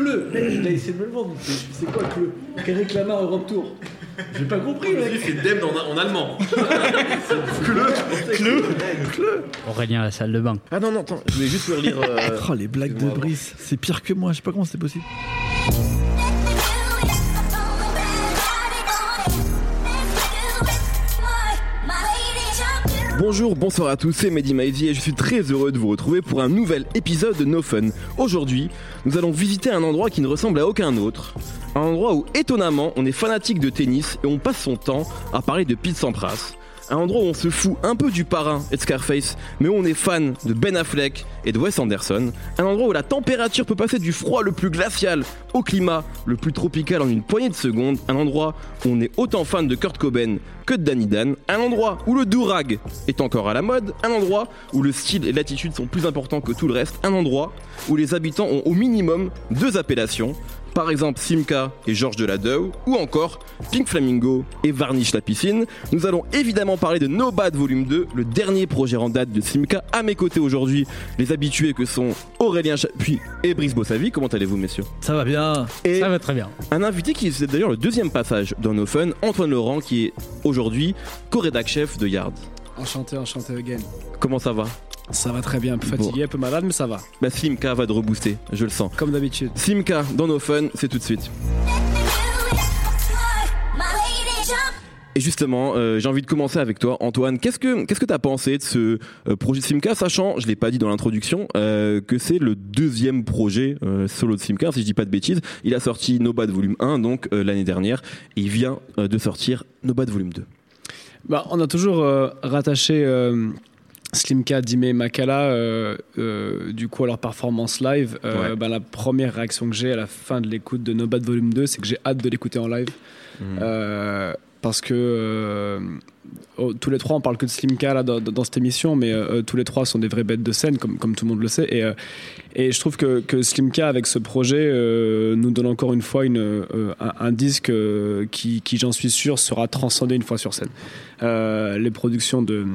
Cleu Mec, il a essayé de me le vendre. C'est c'est quoi Cleu Quel réclama Europe Tour J'ai pas compris, mec. C'est Dem en, en allemand. Aurélien à la salle de bain. Ah non, non, attends, je voulais juste vous relire. euh, Oh, les blagues de Brice, c'est pire que moi, je sais pas comment c'est possible. Bonjour, bonsoir à tous, c'est Mehdi Maizy et je suis très heureux de vous retrouver pour un nouvel épisode de No Fun. Aujourd'hui, nous allons visiter un endroit qui ne ressemble à aucun autre. Un endroit où, étonnamment, on est fanatique de tennis et on passe son temps à parler de Pete Sampras. Un endroit où on se fout un peu du parrain et de Scarface, mais où on est fan de Ben Affleck et de Wes Anderson. Un endroit où la température peut passer du froid le plus glacial au climat le plus tropical en une poignée de secondes. Un endroit où on est autant fan de Kurt Cobain que de Danny Dan. Un endroit où le durag est encore à la mode. Un endroit où le style et l'attitude sont plus importants que tout le reste. Un endroit où les habitants ont au minimum deux appellations. Par exemple Simca et Georges Deladow, ou encore Pink Flamingo et Varnish la piscine. Nous allons évidemment parler de No Bad Volume 2, le dernier projet en date de Simca. À mes côtés aujourd'hui, les habitués que sont Aurélien Chapuis et Brice Bossavi. Comment allez-vous, messieurs? Ça va bien. Et Ça va très bien. un invité qui c'est d'ailleurs le deuxième passage dans No Fun, Antoine Laurent, qui est aujourd'hui co-rédac chef de Yard. Enchanté, enchanté again. Comment ça va Ça va très bien, un peu fatigué, un peu malade, mais ça va. Bah Simca va te rebooster, je le sens. Comme d'habitude. Simca dans No Fun, c'est tout de suite. Et justement, euh, j'ai envie de commencer avec toi, Antoine. Qu'est-ce que qu'est-ce que t'as pensé de ce euh, projet Simca, sachant, je l'ai pas dit dans l'introduction, euh, que c'est le deuxième projet solo de Simca, si je dis pas de bêtises. Il a sorti No Bad Volume 1, donc l'année dernière, et il vient de sortir No Bad Volume 2. Bah, on a toujours euh, rattaché euh, Slimka, Dime et Makala, euh, du coup, à leur performance live. Ouais. bah, la première réaction que j'ai à la fin de l'écoute de No Bad Volume 2, c'est que j'ai hâte de l'écouter en live. Euh, parce que euh, oh, tous les trois, on parle que de Slimka là, dans, cette émission, mais euh, tous les trois sont des vraies bêtes de scène, comme, tout le monde le sait. Et, euh, et je trouve que, que Slimka, avec ce projet, nous donne encore une fois un, disque qui, j'en suis sûr, sera transcendé une fois sur scène. Les productions de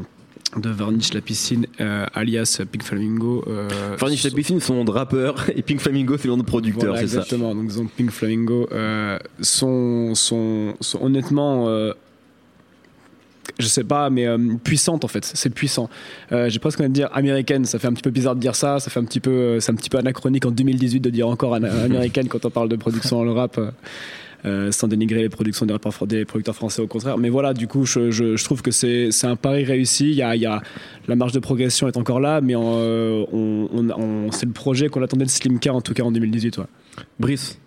de Varnish la piscine euh, alias Pink Flamingo euh, Varnish la piscine, son nom de rappeur, et Pink Flamingo, c'est le nom de producteur, voilà, c'est ça. exactement. Donc, disons, Pink Flamingo euh, sont, sont, sont honnêtement, euh, je sais pas, mais euh, puissantes en fait. C'est puissant. Euh, J'ai presque envie de dire américaine. Ça fait un petit peu bizarre de dire ça. Ça fait un petit peu, euh, c'est un petit peu anachronique en 2018 de dire encore américaine quand on parle de production dans le rap. Euh, sans dénigrer les productions des, producteurs français au contraire. Mais voilà, du coup, je, je- je trouve que c'est un pari réussi. Il y a, il y a- la marge de progression est encore là, mais en, euh, on, on- on- c'est le projet qu'on attendait de Slimka en tout cas en 2018. Ouais. Brice,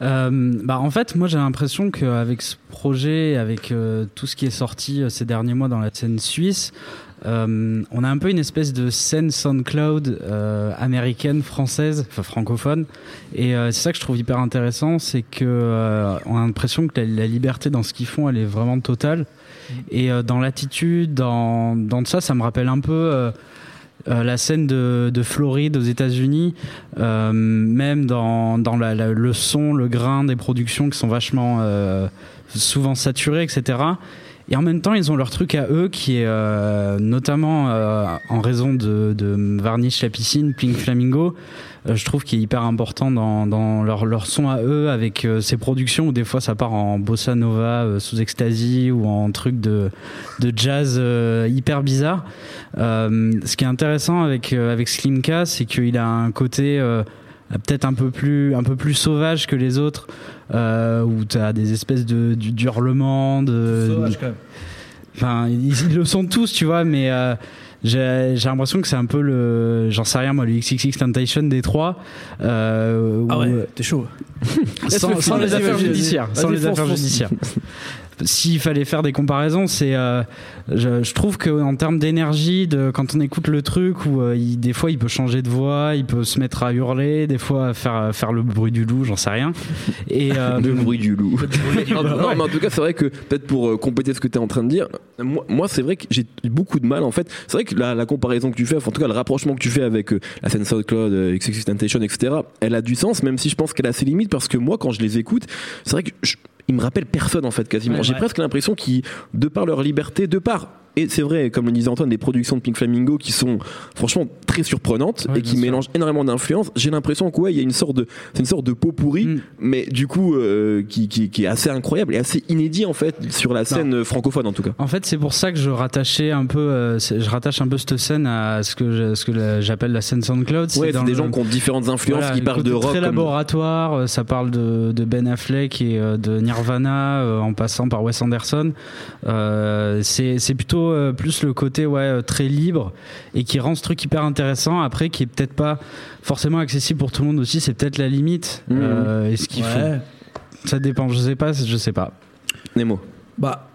Euh, bah en fait, moi j'ai l'impression qu'avec ce projet, avec euh, tout ce qui est sorti euh, ces derniers mois dans la scène suisse, euh, on a un peu une espèce de scène SoundCloud euh, américaine, française, enfin francophone. Et euh, c'est ça que je trouve hyper intéressant, c'est que euh, on a l'impression que la, la liberté dans ce qu'ils font, elle est vraiment totale. Et euh, dans l'attitude, dans, dans ça, ça me rappelle un peu. euh, la scène de, de Floride aux États-Unis, euh, même dans, dans la- la- le son, le grain des productions qui sont vachement euh, souvent saturées, etc. Et en même temps, ils ont leur truc à eux qui est euh, notamment euh, en raison de, Varnish la piscine, Pink Flamingo. euh, je trouve qu'il est hyper important dans, leur, son à eux avec ces productions où des fois ça part en bossa nova sous ecstasy ou en truc de, jazz hyper bizarre. Ce qui est intéressant avec avec Slimka, c'est qu'il a un côté peut-être un peu un peu plus sauvage que les autres, euh, où tu as des espèces de d'hurlements, de, Sauvage quand même. enfin ils, ils le sont tous, tu vois, mais euh, j'ai l'impression que c'est un peu le j'en sais rien moi le XXX Temptation des trois euh, Ah ouais, t'es chaud. sans, sans les affaires judiciaires. Sans les affaires judiciaires. S'il fallait faire des comparaisons, c'est, euh, je, je trouve qu'en termes d'énergie, de quand on écoute le truc, où euh, il- des fois il peut changer de voix, il peut se mettre à hurler, des fois à faire faire le bruit du loup, j'en sais rien. Et euh, le bruit du loup. non, mais en tout cas, c'est vrai que peut-être pour compléter ce que tu es en train de dire, moi, moi, c'est vrai que j'ai beaucoup de mal en fait. C'est vrai que la, la comparaison que tu fais, enfin, en tout cas le rapprochement que tu fais avec euh, la scène SoundCloud, euh, XXX Temptation, etc., elle a du sens, même si je pense qu'elle a ses limites parce que moi, quand je les écoute, c'est vrai que je- ils me rappellent personne en fait quasiment. Ouais, j'ai ouais. presque l'impression qu'ils, de par leur liberté, de par et c'est vrai, comme le disait Antoine, des productions de Pink Flamingo qui sont franchement très surprenantes Ouais, et qui sûr. mélangent énormément d'influences. J'ai l'impression que ouais, il y a une sorte de, c'est une sorte de pot pourri, Mm. mais du coup euh, qui, qui, qui est assez incroyable et assez inédit en fait sur la scène euh, francophone en tout cas. En fait, c'est pour ça que je rattachais un peu, euh, c'est- je rattache un peu cette scène à ce que je- ce que j'appelle la scène SoundCloud. Ouais, dans c'est des le- gens qui ont différentes influences, Voilà, qui le parlent de rock. Très comme- laboratoire, ça parle de, de Ben Affleck et de Nirvana en passant par Wes Anderson. Euh, c'est c'est plutôt euh, plus le côté ouais euh, très libre et qui rend ce truc hyper intéressant. Après, qui est peut-être pas forcément accessible pour tout le monde aussi. C'est peut-être la limite. Mhm. Euh, et ce qu'il Ouais. faut, ça dépend. Je sais pas. Je sais pas. Nemo. Bah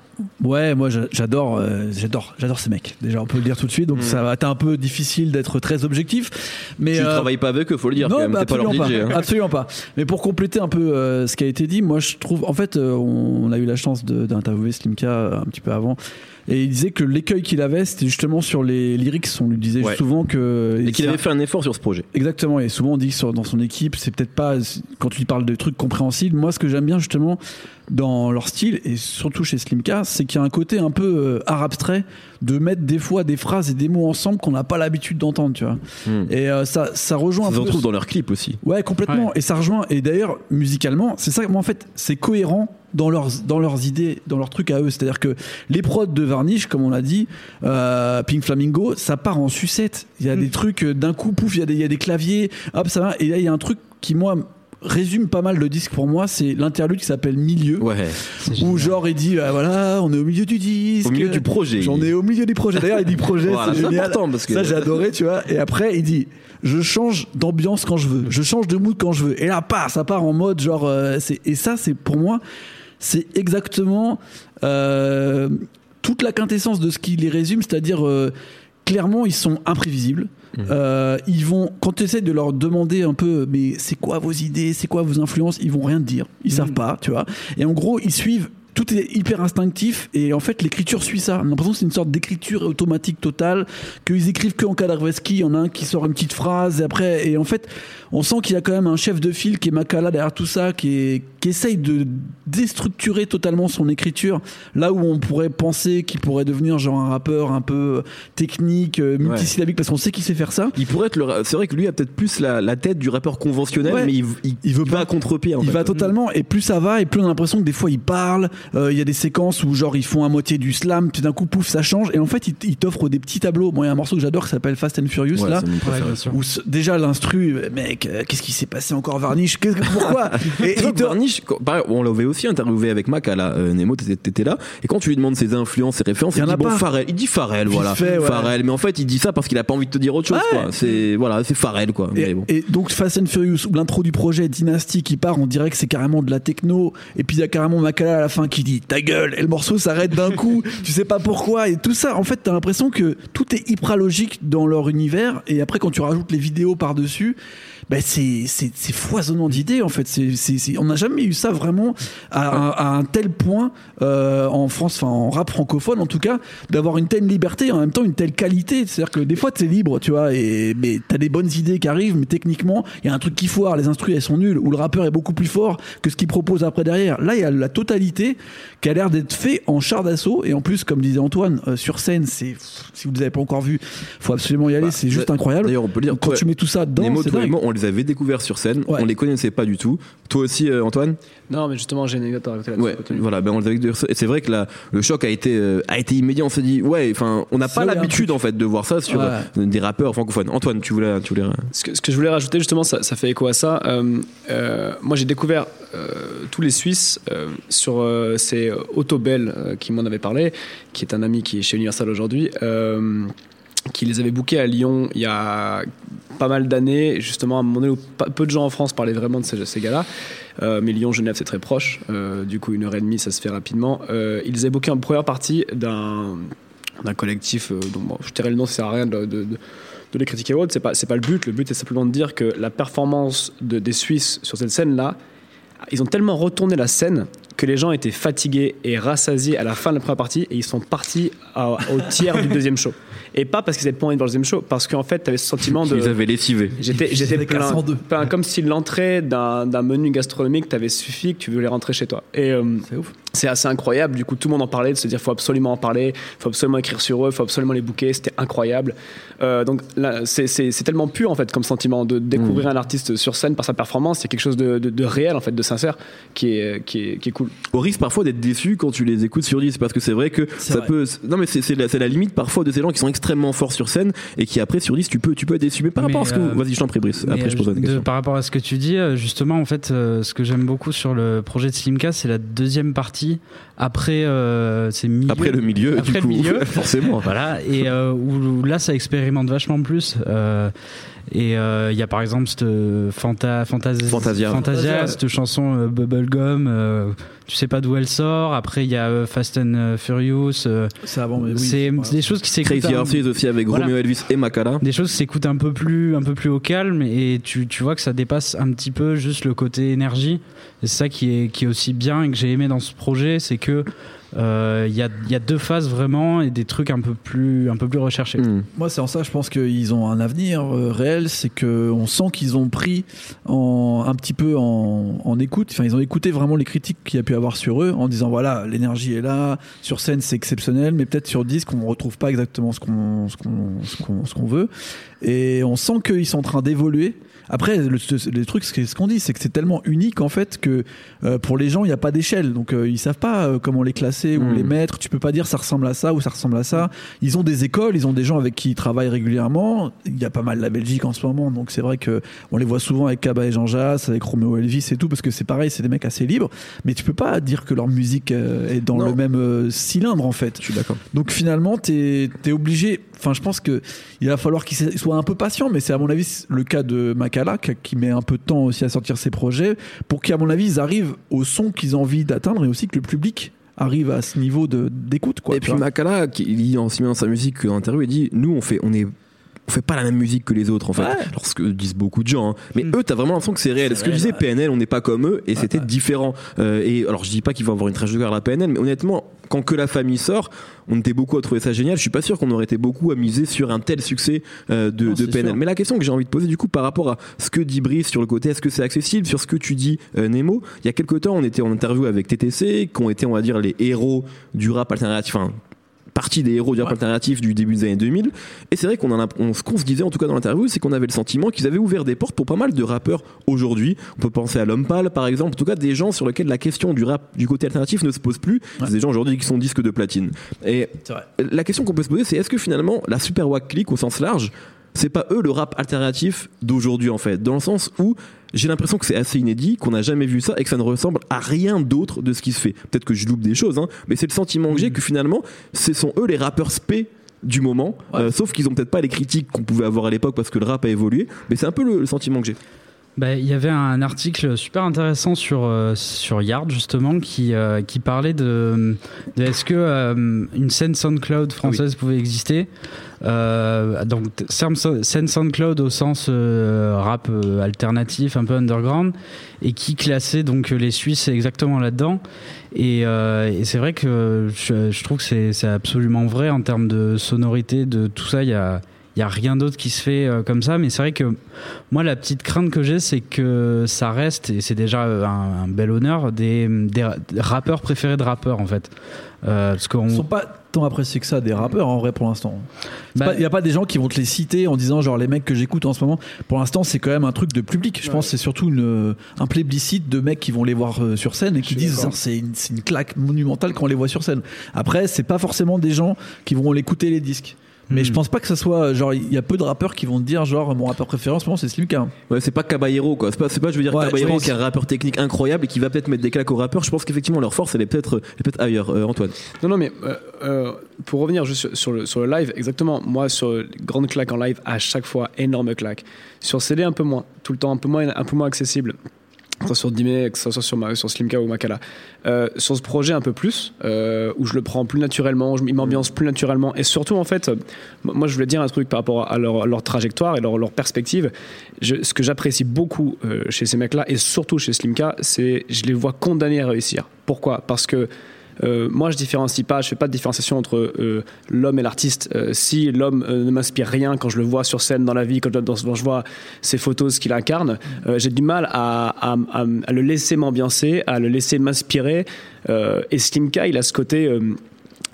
ouais, moi j'a- j'adore, euh, j'adore, j'adore ces mecs. Déjà, on peut le dire tout de suite. Donc Mm. ça va être un peu difficile d'être très objectif, mais tu euh, travailles pas avec eux, faut le dire. quand non, même. bah, T'es pas leur absolument DJ. pas, hein. absolument pas. Mais pour compléter un peu euh, ce qui a été dit, moi je trouve, en fait, euh, on, on a eu la chance de- d'interviewer Slimka euh, un petit peu avant, et il disait que l'écueil qu'il avait, c'était justement sur les lyrics. On lui disait Ouais. souvent que Et qu'il avait fait un effort sur ce projet. Exactement, et souvent on dit que sur- dans son équipe, c'est peut-être pas quand tu lui parles de trucs compréhensibles. Moi, ce que j'aime bien justement dans leur style, et surtout chez Slimka, c'est qu'il y a un côté un peu euh, art abstrait de mettre des fois des phrases et des mots ensemble qu'on n'a pas l'habitude d'entendre, tu vois. Hmm. Et euh, ça, ça rejoint Ça un se peu. retrouve dans leurs clips aussi. Ouais, complètement. Et ça rejoint. Et d'ailleurs, musicalement, c'est ça. Moi, en fait, c'est cohérent dans leurs dans leurs idées, dans leurs trucs à eux. C'est-à-dire que les prods de Varnish, comme on l'a dit, euh, Pink Flamingo, ça part en sucette. Il y a des trucs euh, d'un coup, pouf, il y a des il y a des claviers, hop, ça va. Et là, il y a un truc qui moi résume pas mal le disque pour moi, c'est l'interlude qui s'appelle Milieu. Ouais. Où génial. genre il dit ah, voilà on est au milieu du disque Au milieu du projet. j'en ai au milieu du projet d'ailleurs il dit projet Voilà, c'est important parce que- ça j'ai adoré tu vois et après il dit je change d'ambiance quand je veux je change de mood quand je veux et là pas ça part en mode genre euh, c'est et ça c'est pour moi c'est exactement euh, toute la quintessence de ce qui les résume c'est-à-dire euh, clairement ils sont imprévisibles. Euh, ils vont quand tu essaies de leur demander un peu mais c'est quoi vos idées c'est quoi vos influences ils vont rien te dire. Ils savent pas tu vois. Et en gros ils suivent tout est hyper instinctif et en fait l'écriture suit ça. On a l'impression que c'est une sorte d'écriture automatique totale, qu'ils écrivent que en Kadarveski, il y en a un qui sort une petite phrase et après et en fait on sent qu'il y a quand même un chef de file qui est Makala derrière tout ça, qui, est, qui essaye de déstructurer totalement son écriture, là où on pourrait penser qu'il pourrait devenir genre un rappeur un peu technique, euh, multisyllabique, parce qu'on sait qu'il sait faire ça. Il pourrait être le. C'est vrai que lui a peut-être plus la, la tête du rappeur conventionnel, Ouais. mais il, il, Il veut pas. contre-pied. Il fait. va totalement, et plus ça va, et plus on a l'impression que des fois il parle. Euh, Il y a des séquences où genre ils font à moitié du slam, puis d'un coup pouf ça change, et en fait il, il t'offre des petits tableaux. Moi il y a un morceau que j'adore qui s'appelle Fast and Furious Ouais, là. Où déjà l'instru, mec, euh, qu'est-ce qui s'est passé encore Varnish? Qu'est-ce que- Pourquoi? Et te- Varnish, quand- pareil, on l'avait aussi interviewé avec Mac à la euh, Nemo, t'étais là, et quand tu lui demandes ses influences, ses références, Il dit a bon. Pharrell, il dit Pharrell, voilà, fait, ouais. Pharrell, mais en fait il dit ça parce qu'il a pas envie de te dire autre chose, Ouais. quoi. C'est voilà, c'est Pharrell, quoi. Et, Mais bon. et donc Fast and Furious, l'intro du projet Dynasty qui part, on dirait que c'est carrément de la techno, et puis il y a carrément Makala à la fin qui dit ta gueule, et le morceau s'arrête d'un coup, tu sais pas pourquoi, et tout ça, en fait, t'as l'impression que tout est hyper logique dans leur univers, et après quand tu rajoutes les vidéos par-dessus, ben c'est c'est c'est foisonnant d'idées en fait. C'est c'est c'est- on n'a jamais eu ça vraiment à, un- à un tel point euh, en France, enfin en rap francophone en tout cas, d'avoir une telle liberté et en même temps une telle qualité. C'est-à-dire que des fois t'es libre, tu vois, et mais t'as des bonnes idées qui arrivent, mais techniquement il y a un truc qui foire, les instrus elles sont nulles, ou le rappeur est beaucoup plus fort que ce qu'il propose après derrière. Là il y a la totalité qui a l'air d'être fait en char d'assaut et en plus comme disait Antoine euh, sur scène, c'est si vous ne avez pas encore vu, faut absolument y aller, Bah, c'est juste incroyable. D'ailleurs, on peut dire, Quand tu mets tout ça dedans, Nemo, les avait découverts sur scène, Ouais. on les connaissait pas du tout. Toi aussi, euh, Antoine? Non, mais justement, j'ai une anecdote à raconter là-dessus. Ouais, voilà, ben on les avait découverts. Et c'est vrai que la, le choc a été, euh, a été immédiat. On s'est dit, ouais, enfin, on n'a pas l'habitude en fait de voir ça sur Ouais. euh, des rappeurs francophones. Antoine, tu voulais, tu voulais. Ce que, ce que je voulais rajouter justement, ça, ça fait écho à ça. Euh, euh, moi, j'ai découvert euh, tous les Suisses euh, sur euh, Bell euh, qui m'en avait parlé, qui est un ami qui est chez Universal aujourd'hui, euh, qui les avait bookés à Lyon il y a pas mal d'années, justement à un moment donné où peu de gens en France parlaient vraiment de ces, gars-là. Euh, mais Lyon-Genève, c'est très proche. Euh, du coup, une heure et demie, ça se fait rapidement. Euh, ils avaient booké en première partie d'un collectif euh, dont bon, je dirais le nom, ça sert à rien de, les critiquer ou autre, c'est pas, pas le but. Le but est simplement de dire que la performance de, des Suisses sur cette scène-là, ils ont tellement retourné la scène que les gens étaient fatigués et rassasiés à la fin de la première partie et ils sont partis à- au tiers du deuxième show. Et pas parce qu'ils étaient pas envie de voir le deuxième show, parce qu'en fait, tu avais ce sentiment de. Ils avaient lessivé. J'étais, j'étais plein, 402. plein, comme si l'entrée d'un, d'un menu gastronomique t'avait suffi que tu voulais rentrer chez toi. Et euh, C'est ouf. C'est assez incroyable. Du coup, tout le monde en parlait, de se dire faut absolument en parler, faut absolument écrire sur eux, faut absolument les booker. C'était incroyable. Euh, donc là, c'est- c'est c'est tellement pur en fait comme sentiment de découvrir un artiste sur scène par sa performance. C'est quelque chose de, de- de réel en fait, de sincère, qui est, qui est, qui est cool. Au risque parfois d'être déçu quand tu les écoutes sur 10 parce que c'est vrai que C'est ça vrai. peut. Non mais c'est c'est la, c'est la limite parfois de ces gens qui sont extrêmement forts sur scène et qui après sur 10 tu peux, tu peux être déçu. Mais par Mais, rapport à ce que. euh, Vas-y, je t'en prie, Brice. Après, je euh, poserai une de- question. par rapport à ce que tu dis, euh, justement, en fait, euh, ce que j'aime beaucoup sur le projet de Slimka, c'est la deuxième partie après euh. Après le milieu, Après du le coup, milieu. forcément. Voilà, et euh, où, où là ça expérimente vachement plus. euh, et euh, il y a par exemple cette Fanta, Fantasia, Fantasia. Fantasia, cette chanson euh, Bubblegum, euh, tu sais pas d'où elle sort. Après il y a euh, Fast and euh, Furious. euh, C'est avant, mais oui. c'est voilà. des choses qui s'écoutent. Crazy un- Horses aussi avec Voilà. Romeo Elvis et Makala. des choses qui s'écoutent un peu plus un peu plus au calme et tu, tu vois que ça dépasse un petit peu juste le côté énergie et c'est ça qui est qui est aussi bien et que j'ai aimé dans ce projet c'est que euh, il y, a, il y a deux phases vraiment et des trucs un peu plus un peu plus recherchés Hmm. Moi, c'est en ça, je pense qu'ils ont un avenir euh, réel. C'est que on sent qu'ils ont pris en, un petit peu en, en écoute. Enfin, ils ont écouté vraiment les critiques qu'il y a pu avoir sur eux en disant voilà, l'énergie est là, sur scène c'est exceptionnel, mais peut-être sur disque on retrouve pas exactement ce qu'on ce qu'on ce qu'on ce qu'on veut. Et on sent qu'ils sont en train d'évoluer. Après, le, le truc, ce qu'on dit, c'est que c'est tellement unique en fait que euh, pour les gens, il n'y a pas d'échelle. Donc euh, ils savent pas euh, comment les classer ou Mm. les mettre. Tu peux pas dire ça ressemble à ça ou ça ressemble à ça. Ils ont des écoles, ils ont des gens avec qui ils travaillent régulièrement. Il y a pas mal la Belgique en ce moment, donc c'est vrai que on les voit souvent avec Kaba et Jean Jass, avec Romeo Elvis et tout, parce que c'est pareil, c'est des mecs assez libres. Mais tu peux pas dire que leur musique euh, est dans Non. le même euh, cylindre en fait. Je suis d'accord. Donc finalement, t'es es obligé. Enfin, je pense que il va falloir qu'il soit un peu patient, mais c'est à mon avis le cas de Makala qui, qui met un peu de temps aussi à sortir ses projets pour qu'à mon avis ils arrivent au son qu'ils ont envie d'atteindre et aussi que le public arrive à ce niveau de d'écoute quoi. et puis. Makala, qui il dit aussi bien dans sa musique qu'en interview, il dit Nous, on fait, on est. On fait pas la même musique que les autres en fait, Ouais. alors ce que disent beaucoup de gens. hein. Mais Mm. eux, t'as vraiment l'impression que c'est réel. Ce que disait ouais. PNL, on n'est pas comme eux, et c'était différent. Euh, et alors, je dis pas qu'ils vont avoir une trajectoire à la PNL, mais honnêtement, quand que la famille sort, on était beaucoup à trouver ça génial. Je suis pas sûr qu'on aurait été beaucoup à miser sur un tel succès euh, de, Non, de PNL. sûr. Mais la question que j'ai envie de poser du coup par rapport à ce que dit Brice sur le côté, est-ce que c'est accessible, sur ce que tu dis euh, Nemo, il y a quelques temps, on était en interview avec TTC, qui ont été, on va dire, les héros du rap alternatif. Enfin, partie des héros du rap Ouais. alternatif du début des années 2000 et c'est vrai qu'on en a, on- ce qu'on se disait en tout cas dans l'interview c'est qu'on avait le sentiment qu'ils avaient ouvert des portes pour pas mal de rappeurs aujourd'hui. On peut penser à l'homme pâle par exemple. En tout cas des gens sur lesquels la question du rap du côté alternatif ne se pose plus. Ouais. c'est des gens aujourd'hui qui sont disques de platine. Et la question qu'on peut se poser, c'est est-ce que finalement la Super Wack Click au sens large, c'est pas eux le rap alternatif d'aujourd'hui en fait, dans le sens où j'ai l'impression que c'est assez inédit, qu'on n'a jamais vu ça et que ça ne ressemble à rien d'autre de ce qui se fait. Peut-être que je loupe des choses, hein, mais c'est le sentiment que j'ai que finalement, ce sont eux les rappeurs spé du moment, Ouais. euh, sauf qu'ils ont peut-être pas les critiques qu'on pouvait avoir à l'époque parce que le rap a évolué, mais c'est un peu le, le sentiment que j'ai. Bah, il y avait un article super intéressant sur, euh, sur Yard justement qui, euh, qui parlait de, de est-ce que euh, une scène SoundCloud française pouvait exister? Donc scène SoundCloud au sens rap alternatif un peu underground et qui classait donc les Suisses exactement là-dedans. Et, et c'est vrai que je, je trouve que c'est c'est absolument vrai en termes de sonorité de tout ça. Il y a il y a rien d'autre qui se fait euh, comme ça mais c'est vrai que moi, la petite crainte que j'ai, c'est que ça reste, et c'est déjà euh, un, un bel honneur, des, des ra- des rappeurs préférés de rappeurs, en fait. Euh, parce qu'on. Ils sont pas tant appréciés que ça des rappeurs en vrai pour l'instant. Il Bah, n'y a pas des gens qui vont te les citer en disant genre les mecs que j'écoute en ce moment. Pour l'instant, c'est quand même un truc de public. Je pense que c'est surtout une, un plébiscite de mecs qui vont les voir euh, sur scène et qui disent c'est une, c'est une claque monumentale quand on les voit sur scène. Après, c'est pas forcément des gens qui vont l'écouter les disques. Mais Hmm. je pense pas que ça soit genre il y a peu de rappeurs qui vont te dire genre mon rappeur préféré en ce moment c'est Slimka. Ouais, c'est pas Caballero quoi. C'est pas, je veux dire, Ouais, Caballero oui, qui est un rappeur technique incroyable et qui va peut-être mettre des claques aux rappeurs. Je pense qu'effectivement leur force elle est peut-être, peut-être ailleurs. Euh, Antoine. Non, non, mais euh, euh, pour revenir juste sur, le, sur le live, exactement, moi, sur les grandes claques en live, à chaque fois, énorme claque. Sur CD, un peu moins, tout le temps, un peu moins, un peu moins accessible. Que ce soit sur Dime, que ce soit sur, Slimka ou Makala. Euh, sur ce projet, un peu plus, euh, où je le prends plus naturellement, je m'ambiance plus naturellement. Et surtout, en fait, moi, je voulais dire un truc par rapport à leur, trajectoire et leur, perspective. Ce que j'apprécie beaucoup euh, chez ces mecs-là, et surtout chez Slimka, c'est je les vois condamnés à réussir. Pourquoi? Parce que euh, moi je différencie pas, je fais pas de différenciation entre euh, l'homme et l'artiste. Euh, si l'homme ne m'inspire rien quand je le vois sur scène dans la vie, quand je, vois ses photos, ce qu'il incarne, j'ai du mal à, le laisser m'ambiancer, à le laisser m'inspirer. Et Slimka, il a ce côté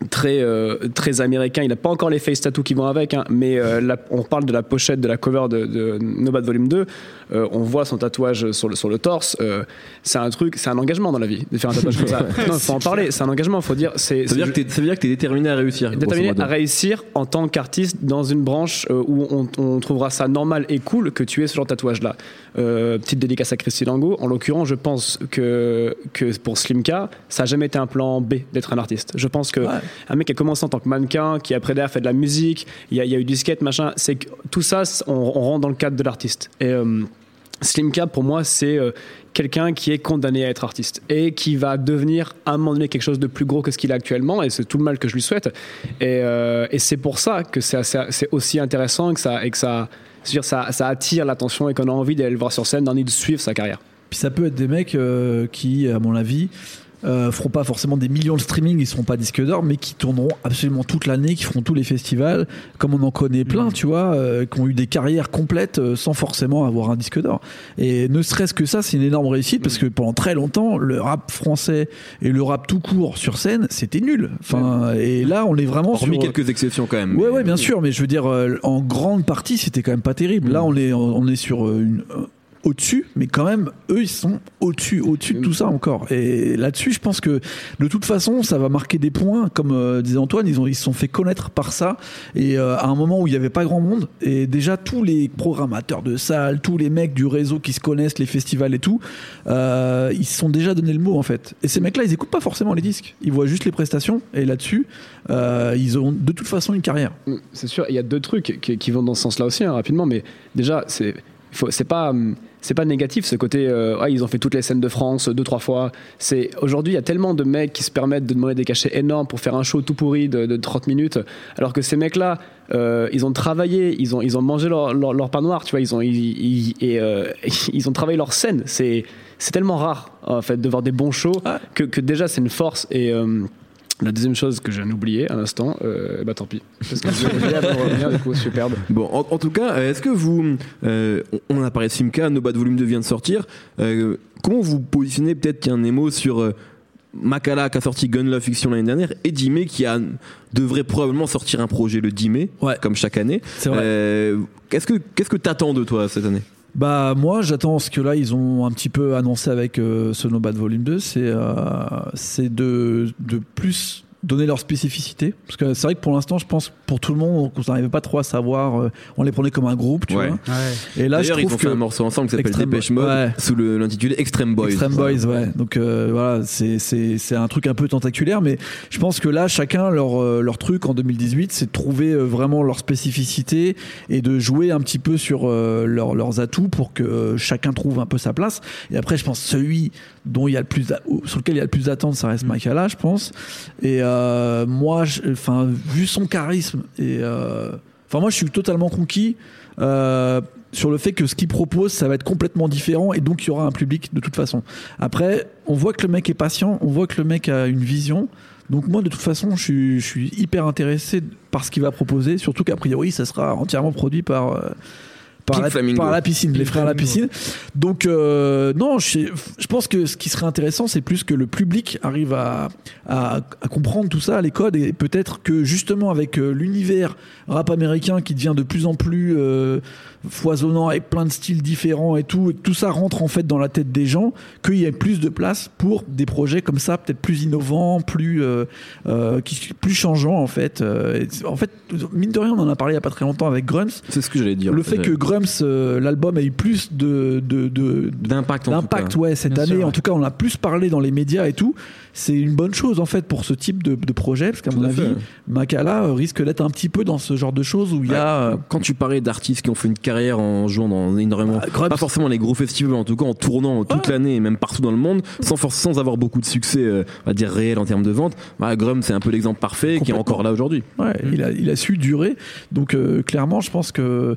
très euh, très américain. Il n'a pas encore les face tattoos qui vont avec, hein, mais euh, la- on parle de la pochette de la cover de, de No Bad Volume 2. euh, on voit son tatouage sur le sur le torse. euh, c'est un truc, c'est un engagement dans la vie de faire un tatouage comme ça. Non, faut en parler. C'est un engagement. Faut dire. C'est Ça veut c'est- dire que t'es- ça veut dire que t'es déterminé à réussir. déterminé à réussir en tant qu'artiste dans une branche euh, où on, on trouvera ça normal et cool que tu aies ce genre de tatouage là. petite dédicace à Christy Lango. En l'occurrence, je pense que, que pour Slimka, ça n'a jamais été un plan B d'être un artiste. Je pense que Ouais. Un mec qui a commencé en tant que mannequin, qui après derrière fait de la musique, il y, a- a eu du skate, machin, c'est tout ça, on, rentre dans le cadre de l'artiste. Et euh, Slimka, pour moi, c'est euh, quelqu'un qui est condamné à être artiste et qui va devenir à un moment donné quelque chose de plus gros que ce qu'il est actuellement, et c'est tout le mal que je lui souhaite. Et, euh, c'est pour ça que c'est aussi intéressant et que ça, et ça, attire l'attention et qu'on a envie d'aller le voir sur scène, d'envie de suivre sa carrière. Puis ça peut être des mecs qui, à mon avis, euh, feront pas forcément des millions de streaming, ils seront pas disques d'or, mais qui tourneront absolument toute l'année, qui feront tous les festivals, comme on en connaît plein, tu vois, euh, qui ont eu des carrières complètes euh, sans forcément avoir un disque d'or. Et ne serait-ce que ça, c'est une énorme réussite parce que pendant très longtemps, le rap français et le rap tout court sur scène, c'était nul. Enfin, et là, on est vraiment Hormis sur quelques exceptions quand même. Ouais, ouais, bien sûr, mais je veux dire, euh, en grande partie, c'était quand même pas terrible. Là, on est, on est sur euh, une. Au-dessus, mais quand même, eux, ils sont au-dessus, au-dessus de tout ça encore. Et là-dessus, je pense que de toute façon, ça va marquer des points. Comme euh, disait Antoine, ils, ont, ils se sont fait connaître par ça. Et euh, à un moment où il n'y avait pas grand monde, et déjà tous les programmateurs de salles, tous les mecs du réseau qui se connaissent, les festivals et tout, euh, ils se sont déjà donné le mot en fait. Et ces mecs-là, ils écoutent pas forcément les disques. Ils voient juste les prestations. Et là-dessus, euh, ils ont de toute façon une carrière. Mm, C'est sûr, il y a deux trucs qui, vont dans ce sens-là aussi, hein, rapidement, mais déjà, c'est pas. C'est pas négatif ce côté. euh, ah, ils ont fait toutes les scènes de France deux trois fois. C'est aujourd'hui il y a tellement de mecs qui se permettent de demander des cachets énormes pour faire un show tout pourri de, de 30 minutes, alors que ces mecs-là, euh, ils ont travaillé, ils ont ils ont mangé leur, leur, leur pain noir, tu vois, ils ont ils, ils- et, euh, ils ont travaillé leur scène. C'est c'est tellement rare en fait de voir des bons shows Ouais. que, que déjà c'est une force et euh, la deuxième chose que je viens d'oublier à l'instant, euh, bah tant pis. Parce que je de revenir, du coup, superbe. Bon, en, en tout cas, euh, est-ce que vous, euh, on a parlé de Simca, No Bad Volume 2 vient de sortir. euh, comment vous positionnez peut-être qu'il y a un émo sur euh, Makala qui a sorti Gun Love Fiction l'année dernière et Dime qui a devrait probablement sortir un projet le 10 mai, Ouais. comme chaque année. C'est vrai. Qu'est-ce que qu'est-ce que t'attends de toi cette année? Bah moi j'attends ce que là ils ont un petit peu annoncé avec euh, Volume 2, c'est euh, c'est de, de plus donner leur spécificité parce que c'est vrai que pour l'instant je pense pour tout le monde on n'arrivait pas trop à savoir euh, on les prenait comme un groupe tu Ouais. vois et là je D'ailleurs, ils trouve ont fait que un morceau ensemble qui s'appelle Extreme Dépêche Mode ouais. sous le- l'intitulé Extreme Boys. Extreme Boys, ouais. Donc euh, voilà, c'est c'est c'est un truc un peu tentaculaire, mais je pense que là, chacun leur euh, leur truc en 2018, c'est de trouver vraiment leur spécificité et de jouer un petit peu sur euh, leurs leurs atouts pour que chacun trouve un peu sa place. Et après, je pense celui dont il y a le plus sur lequel il y a le plus d'attentes, ça reste Makala, je pense. Et euh, moi, enfin, vu son charisme et euh, Enfin, moi, je suis totalement conquis euh, sur le fait que ce qu'il propose, ça va être complètement différent et donc il y aura un public de toute façon. Après, on voit que le mec est patient, on voit que le mec a une vision. Donc moi, de toute façon, je suis, je suis hyper intéressé par ce qu'il va proposer, surtout qu'a priori, ça sera entièrement produit par... euh, par la, par la piscine, les frères à la piscine. Donc, euh, non, je, je pense que ce qui serait intéressant, c'est plus que le public arrive à, à, à comprendre tout ça, les codes, et peut-être que justement avec euh, l'univers rap américain qui devient de plus en plus euh, foisonnant avec plein de styles différents et tout, et que tout ça rentre en fait dans la tête des gens, qu'il y ait plus de place pour des projets comme ça, peut-être plus innovants, plus euh, qui, plus changeants en fait. En fait, mine de rien, on en a parlé il y a pas très longtemps avec Grums. C'est ce que j'allais dire. Le fait que Euh, l'album, a eu plus de, d'impact, ouais cette Bien année. sûr, en tout cas on a plus parlé dans les médias et tout c'est une bonne chose en fait pour ce type de, de projet parce qu'à mon avis fait. Makala euh, risque d'être un petit peu dans ce genre de choses où il y a euh, Quand tu parlais d'artistes qui ont fait une carrière en jouant dans énormément, Bah, pas forcément les gros festivals, mais en tout cas en tournant toute l'année et même partout dans le monde, sans sans avoir beaucoup de succès, euh, on va dire réel en termes de vente, bah, Grum c'est un peu l'exemple parfait qui est encore là aujourd'hui. ouais, il, a, il a su durer. Donc euh, clairement je pense que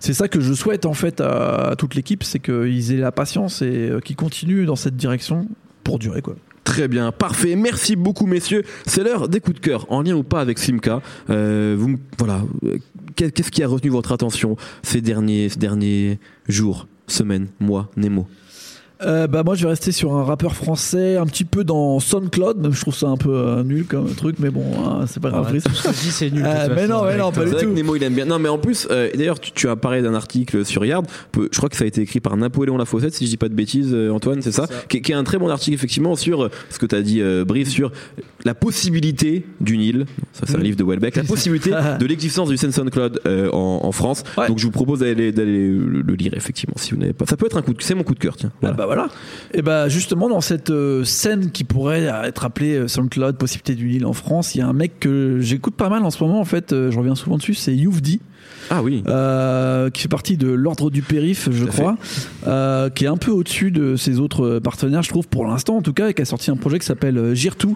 c'est ça que je souhaite en fait à, à toute l'équipe c'est qu'ils aient la patience et euh, qu'ils continuent dans cette direction pour durer quoi Très bien, parfait. Merci beaucoup, messieurs. C'est l'heure des coups de cœur, en lien ou pas avec Simca. Euh, vous, voilà, euh, qu'est-ce qui a retenu votre attention ces derniers, ces derniers jours, semaines, mois, Nemo? Euh, bah moi je vais rester sur un rappeur français un petit peu dans SoundCloud même je trouve ça un peu euh, nul comme truc mais bon hein, c'est pas grave Ouais, tout ce que je dis, c'est nul. Euh, mais non, mais non, pas du C'est vrai tout. que Nemo il aime bien. Non mais en plus, euh, d'ailleurs tu, tu as parlé d'un article sur Yard. Je crois que ça a été écrit par Napoléon Lafossette, si je dis pas de bêtises, euh, Antoine, c'est ça, Qui, est- qui est un très bon article effectivement sur ce que tu as dit, euh, Brice, sur la possibilité d'une île. Ça c'est un Mm. livre de Welbeck. La possibilité de l'existence du SoundCloud euh, en, en France. Ouais. Donc je vous propose d'aller d'aller le, lire effectivement si vous n'avez pas. Ça peut être un coup de, c'est mon coup de cœur tiens. Ah Voilà. Bah voilà. Et bah justement dans cette euh, scène qui pourrait être appelée euh, SoundCloud, possibilité d'une île en France, il y a un mec que j'écoute pas mal en ce moment en fait, euh, je reviens souvent dessus, c'est Youvdi, Ah oui. euh, qui fait partie de l'ordre du périph, je crois, euh, qui est un peu au-dessus de ses autres partenaires, je trouve pour l'instant en tout cas, et qui a sorti un projet qui s'appelle euh, Gire2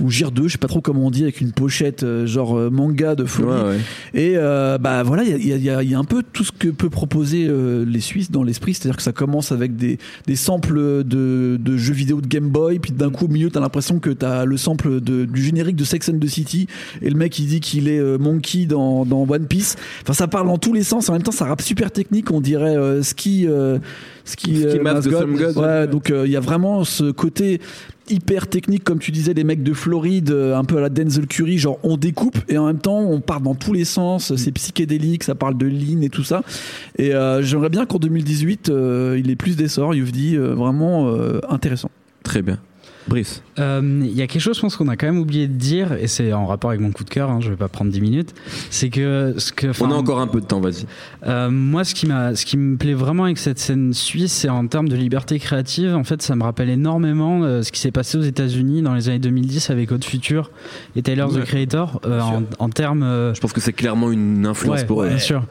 ou Gire 2, je sais pas trop comment on dit, avec une pochette euh, genre euh, manga de folie. Ouais, ouais. Et euh, bah voilà, il y a, il y a- y a un peu tout ce que peut proposer les Suisses dans l'esprit, c'est-à-dire que ça commence avec des, des samples de, de jeux vidéo de Game Boy, puis d'un coup au milieu t'as l'impression que t'as le sample de, du générique de Sex and the City, et le mec il dit qu'il est Monkey dans, dans One Piece. Enfin ça parle dans tous les sens, en même temps ça rappe super technique, on dirait euh, ski... euh, Ski, Ski euh, de God. Ouais, donc il y a vraiment ce côté hyper technique, comme tu disais, les mecs de Floride, un peu à la Denzel Curry, genre on découpe et en même temps on part dans tous les sens, c'est psychédélique, ça parle de lean et tout ça. Et euh, j'aimerais bien qu'en 2018 euh, il ait plus d'essor, Youvdi, euh, vraiment intéressant. Très bien. Brice. Euh, Il y a quelque chose, je pense qu'on a quand même oublié de dire, et c'est en rapport avec mon coup de cœur, hein, je vais pas prendre 10 minutes, c'est que ce que. On a encore un peu de temps, vas-y. Euh, moi, ce qui, m'a, ce qui me plaît vraiment avec cette scène suisse, c'est en termes de liberté créative. En fait, ça me rappelle énormément euh, ce qui s'est passé aux États-Unis dans les années 2010 avec Code Future et Tyler Ouais. the Creator. en, en termes. Je pense que c'est clairement une influence Ouais, pour eux. Bien sûr.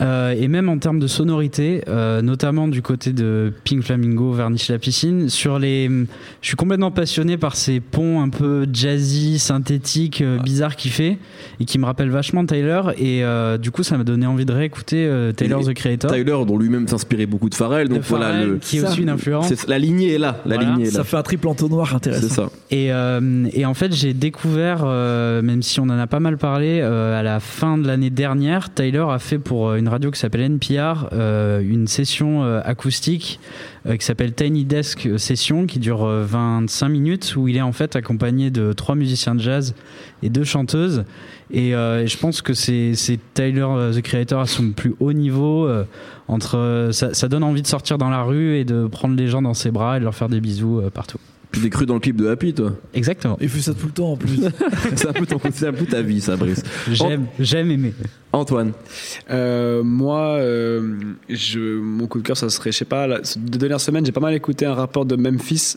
Et même en termes de sonorité, notamment du côté de Pink Flamingo, Verniche la piscine, sur les, je suis complètement passionné par ces ponts un peu jazzy, synthétiques, euh, bizarres qu'il fait et qui me rappellent vachement Tyler. Et euh, du coup, ça m'a donné envie de réécouter euh, Tyler Et the Creator. Tyler, dont lui-même s'inspirait beaucoup de Pharrell, donc de voilà, Pharrell, le, qui est aussi une influence. la lignée est là, la Voilà. lignée est Ça fait un triple entonnoir C'est intéressant. ça. Et, euh, et en fait, j'ai découvert, euh, même si on en a pas mal parlé, euh, à la fin de l'année dernière, Tyler a fait pour une radio qui s'appelle NPR euh, une session euh, acoustique qui s'appelle Tiny Desk Session, qui dure euh, 25 minutes, où il est en fait accompagné de trois musiciens de jazz et deux chanteuses. Et euh, je pense que c'est Tyler euh, the Creator à son plus haut niveau. euh, entre, euh, ça, ça donne envie de sortir dans la rue et de prendre les gens dans ses bras et de leur faire des bisous euh, partout. Tu l'as cru dans le clip de Happy, toi Exactement. Il fait ça tout le temps en plus. C'est un, peu ton- c'est un peu ta vie, ça, Brice. J'aime, j'aime aimer. Antoine. Euh, moi, euh, je, mon coup de cœur, ça serait, je sais pas, la, ces deux dernières semaines, j'ai pas mal écouté un rappeur de Memphis.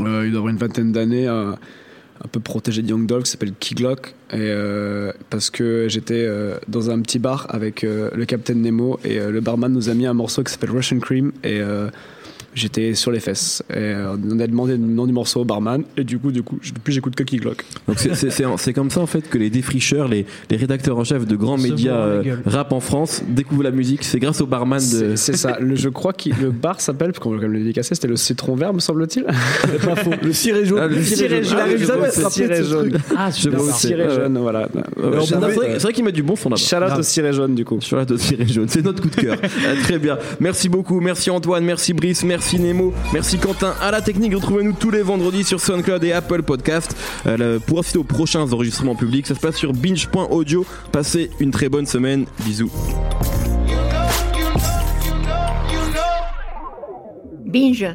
Euh, il doit avoir une vingtaine d'années, un, un peu protégé de Young Dolph, qui s'appelle Kiglock. Et euh, parce que j'étais euh, dans un petit bar avec euh, le Captain Nemo et euh, le barman nous a mis un morceau qui s'appelle Russian Cream et euh, j'étais sur les fesses. Et euh, on a demandé le nom du morceau au barman et du coup, du coup, depuis j'écoute que Kiglock. Donc c'est- c'est c'est- c'est comme ça en fait que les défricheurs, les, les rédacteurs en chef de grands Se médias euh, rap en France découvrent la musique. C'est grâce au barman de. C'est ça. Le, je crois que le bar s'appelle, parce qu'on va quand même le dédicacer, c'était le citron vert, me semble-t-il. Pas faux. Le ciré jaune. Ah, le ciré jaune. Ah, de ciré jaune. Ah, Je c'est- ciré jaune, voilà. C'est vrai avait- c'est vrai qu'il met du bon son là-bas. Charlotte au ciré jaune, du coup. Sur la dossier jaune, c'est notre coup de cœur. Euh, très bien. Merci beaucoup, merci Antoine, merci Brice, merci Nemo, merci Quentin à la technique. Retrouvez-nous tous les vendredis sur SoundCloud et Apple Podcast euh, pour assister aux prochains enregistrements publics. Ça se passe sur binge.audio. Passez une très bonne semaine. Bisous. Binge.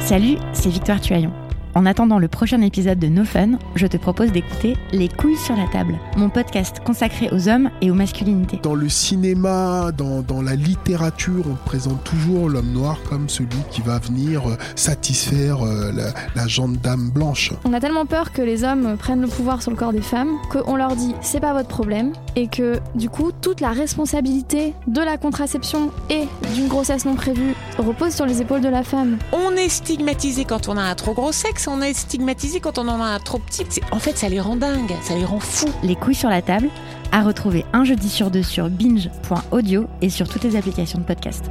Salut, c'est Victoire Tuaillon. En attendant le prochain épisode de No Fun, je te propose d'écouter Les couilles sur la table, mon podcast consacré aux hommes et aux masculinités. Dans le cinéma, dans, dans la littérature, on présente toujours l'homme noir comme celui qui va venir euh, satisfaire euh, la, la gente dame blanche. On a tellement peur que les hommes prennent le pouvoir sur le corps des femmes qu'on leur dit c'est pas votre problème et que du coup toute la responsabilité de la contraception et d'une grossesse non prévue repose sur les épaules de la femme. On est stigmatisé quand on a un trop gros sexe, on est stigmatisé quand on en a un trop petit. En fait, ça les rend dingues, ça les rend fous. Les couilles sur la table, à retrouver un jeudi sur deux sur binge.audio et sur toutes les applications de podcast.